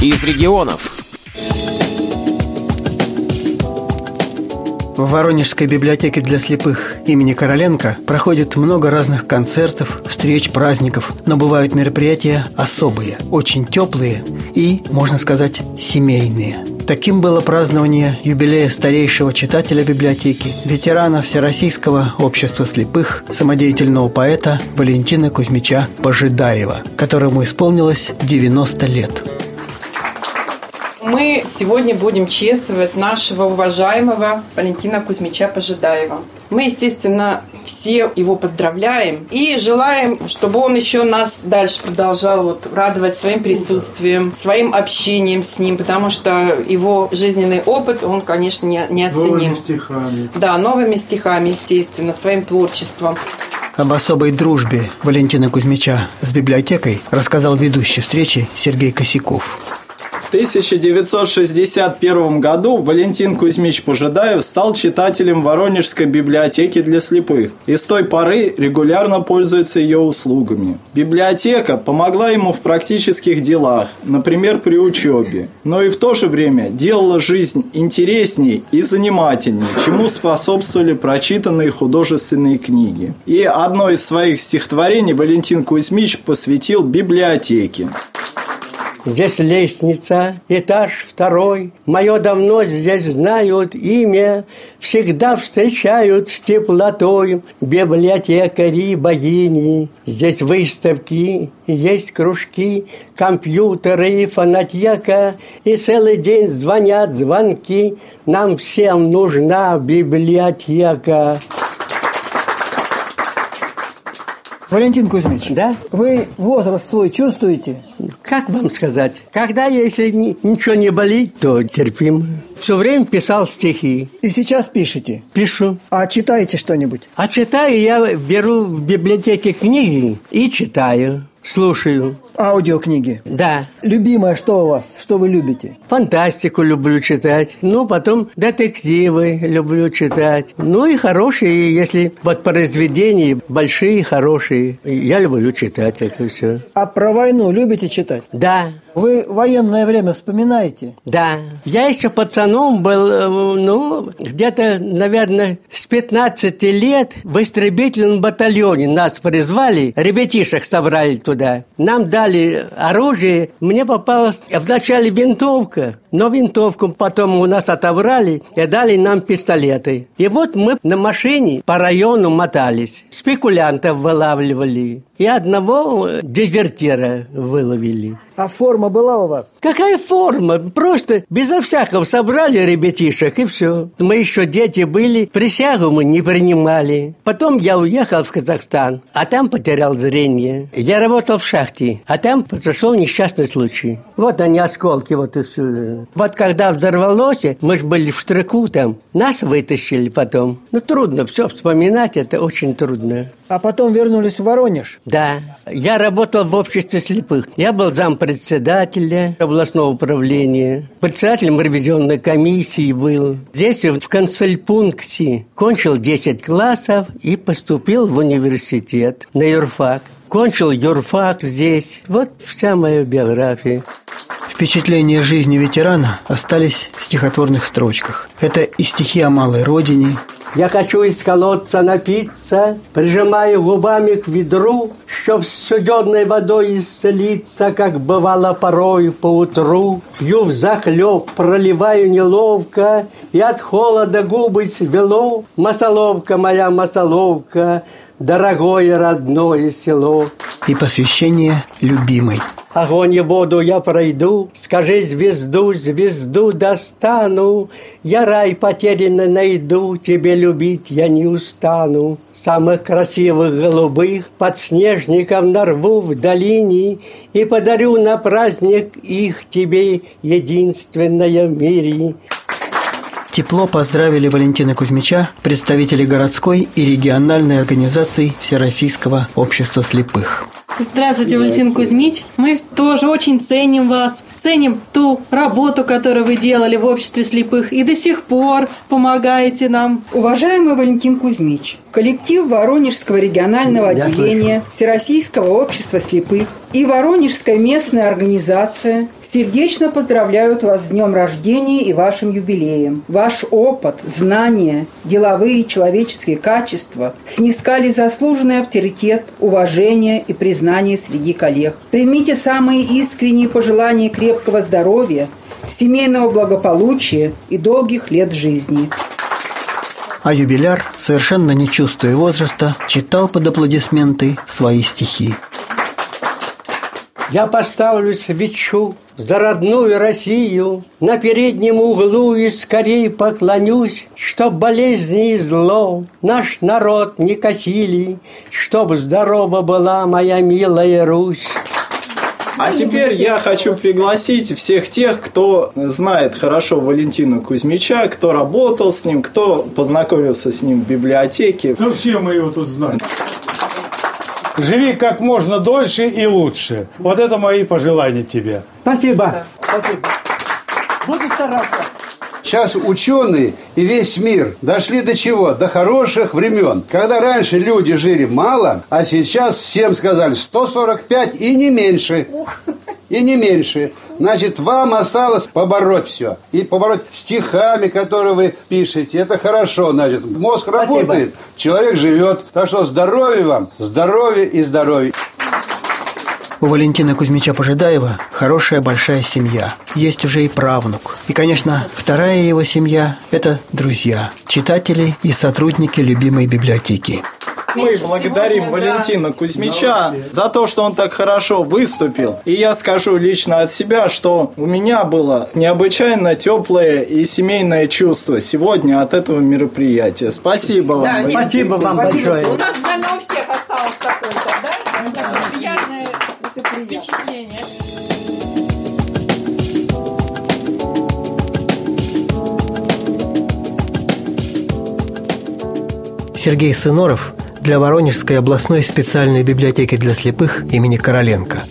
из регионов. В Воронежской библиотеке для слепых имени Короленко проходит много разных концертов, встреч, праздников, но бывают мероприятия особые, очень теплые и, можно сказать, семейные. Таким было празднование юбилея старейшего читателя библиотеки, ветерана Всероссийского общества слепых, самодеятельного поэта Валентина Кузьмича Пожидаева, которому исполнилось 90 лет. Мы сегодня будем чествовать нашего уважаемого Валентина Кузьмича Пожидаева. Мы, естественно, все его поздравляем и желаем, чтобы он еще нас дальше продолжал вот радовать своим присутствием, своим общением с ним, потому что его жизненный опыт, он, конечно, не, неоценим. Новыми стихами. Да, новыми стихами, естественно, своим творчеством. Об особой дружбе Валентина Кузьмича с библиотекой рассказал ведущий встречи Сергей Косяков. В 1961 году Валентин Кузьмич Пожидаев стал читателем Воронежской библиотеки для слепых и с той поры регулярно пользуется ее услугами. Библиотека помогла ему в практических делах, например, при учебе, но и в то же время делала жизнь интересней и занимательней, чему способствовали прочитанные художественные книги. И одно из своих стихотворений Валентин Кузьмич посвятил библиотеке. Здесь лестница, этаж второй. Мое давно здесь знают имя. Всегда встречают с теплотой библиотекари богини. Здесь выставки, есть кружки, компьютеры и фонотека. И целый день звонят звонки. Нам всем нужна библиотека. Валентин Кузьмич, Да? вы возраст свой чувствуете? Как вам сказать? Когда, если ни- ничего не болит, то терпим. Все время писал стихи. И сейчас пишете. Пишу. А читаете что-нибудь? А читаю я беру в библиотеке книги и читаю, слушаю. Аудиокниги. Да, Любимое что у вас? Что вы любите? фантастику люблю читать. Ну, потом детективы люблю читать. Ну и хорошие, если вот произведения большие, хорошие. Я люблю читать это все. А про войну любите читать? Да, Вы военное время вспоминаете? Да. Я еще пацаном был, э, ну, где-то, наверное, с 15 лет в истребительном батальоне нас призвали, ребятишек собрали туда. Нам дали оружие, мне попалась вначале винтовка, но винтовку потом у нас отобрали и дали нам пистолеты. И вот мы на машине по району мотались, спекулянтов вылавливали и одного э, дезертира выловили. А форма была у вас? Какая форма? Просто безо всякого собрали ребятишек и все. Мы еще дети были, присягу мы не принимали. Потом я уехал в Казахстан, а там потерял зрение. Я работал в шахте, а там произошел несчастный случай. Вот они осколки, вот и все. Вот когда взорвалось, мы же были в штыку там, нас вытащили потом. Ну, трудно все вспоминать, это очень трудно. А потом вернулись в Воронеж? Да, я работал в обществе слепых. Я был зампредседателя областного управления, председателем ревизионной комиссии был. Здесь в консульпункте кончил 10 классов и поступил в университет на юрфак. Кончил юрфак здесь. Вот вся моя биография. Впечатления жизни ветерана остались в стихотворных строчках. Это и стихи о малой родине, Я хочу из колодца напиться, прижимаю губами к ведру, чтоб с водой исцелиться, как бывало порой по утру. Пью взахлеб, проливаю неловко, и от холода губы свело. Масоловка моя, масоловка, дорогое родное село. и посвящение любимой. Огонь и воду я пройду, скажи звезду, звезду достану. Я рай потерянный найду, тебе любить я не устану. Самых красивых голубых подснежников нарву в долине И подарю на праздник их тебе единственное в мире. Тепло поздравили Валентина Кузьмича представители городской и региональной организации Всероссийского общества слепых. Здравствуйте, Валентин Кузьмич. Мы тоже очень ценим вас, ценим ту работу, которую вы делали в обществе слепых и до сих пор помогаете нам. Уважаемый Валентин Кузьмич, коллектив Воронежского регионального Я отделения Всероссийского общества слепых и Воронежская местная организация сердечно поздравляют вас с днем рождения и вашим юбилеем. Ваш опыт, знания, деловые и человеческие качества снискали заслуженный авторитет, уважение и признание среди коллег. Примите самые искренние пожелания крепкого здоровья, семейного благополучия и долгих лет жизни. А юбиляр, совершенно не чувствуя возраста, читал под аплодисменты свои стихи. Я поставлю свечу за родную Россию, На переднем углу и скорей поклонюсь, Чтоб болезни и зло наш народ не косили, Чтоб здорова была моя милая Русь. А теперь я хочу пригласить всех тех, кто знает хорошо Валентина Кузьмича, кто работал с ним, кто познакомился с ним в библиотеке. Ну, все мы его тут знаем. Живи как можно дольше и лучше. Вот это мои пожелания тебе. Спасибо. Спасибо. Буду стараться. Сейчас ученые и весь мир дошли до чего? До хороших времен. Когда раньше люди жили мало, а сейчас всем сказали 145 и не меньше. И не меньше. Значит, вам осталось побороть все. И побороть стихами, которые вы пишете. Это хорошо, значит. Мозг Спасибо. работает, человек живет. Так что здоровья вам, здоровья и здоровья. У Валентина Кузьмича Пожидаева хорошая большая семья. Есть уже и правнук. И, конечно, вторая его семья – это друзья, читатели и сотрудники любимой библиотеки. Мы благодарим Сегодня, Валентина Кузьмича за то, что он так хорошо выступил. И я скажу лично от себя, что у меня было необычайно теплое и семейное чувство сегодня от этого мероприятия. Спасибо вам. Да, Валентин Спасибо вам Кузьмич. большое. У нас, наверное, у всех осталось такое-то, да? Такое приятное впечатление. Сергей Сыноров для Воронежской областной специальной библиотеки для слепых имени Короленко.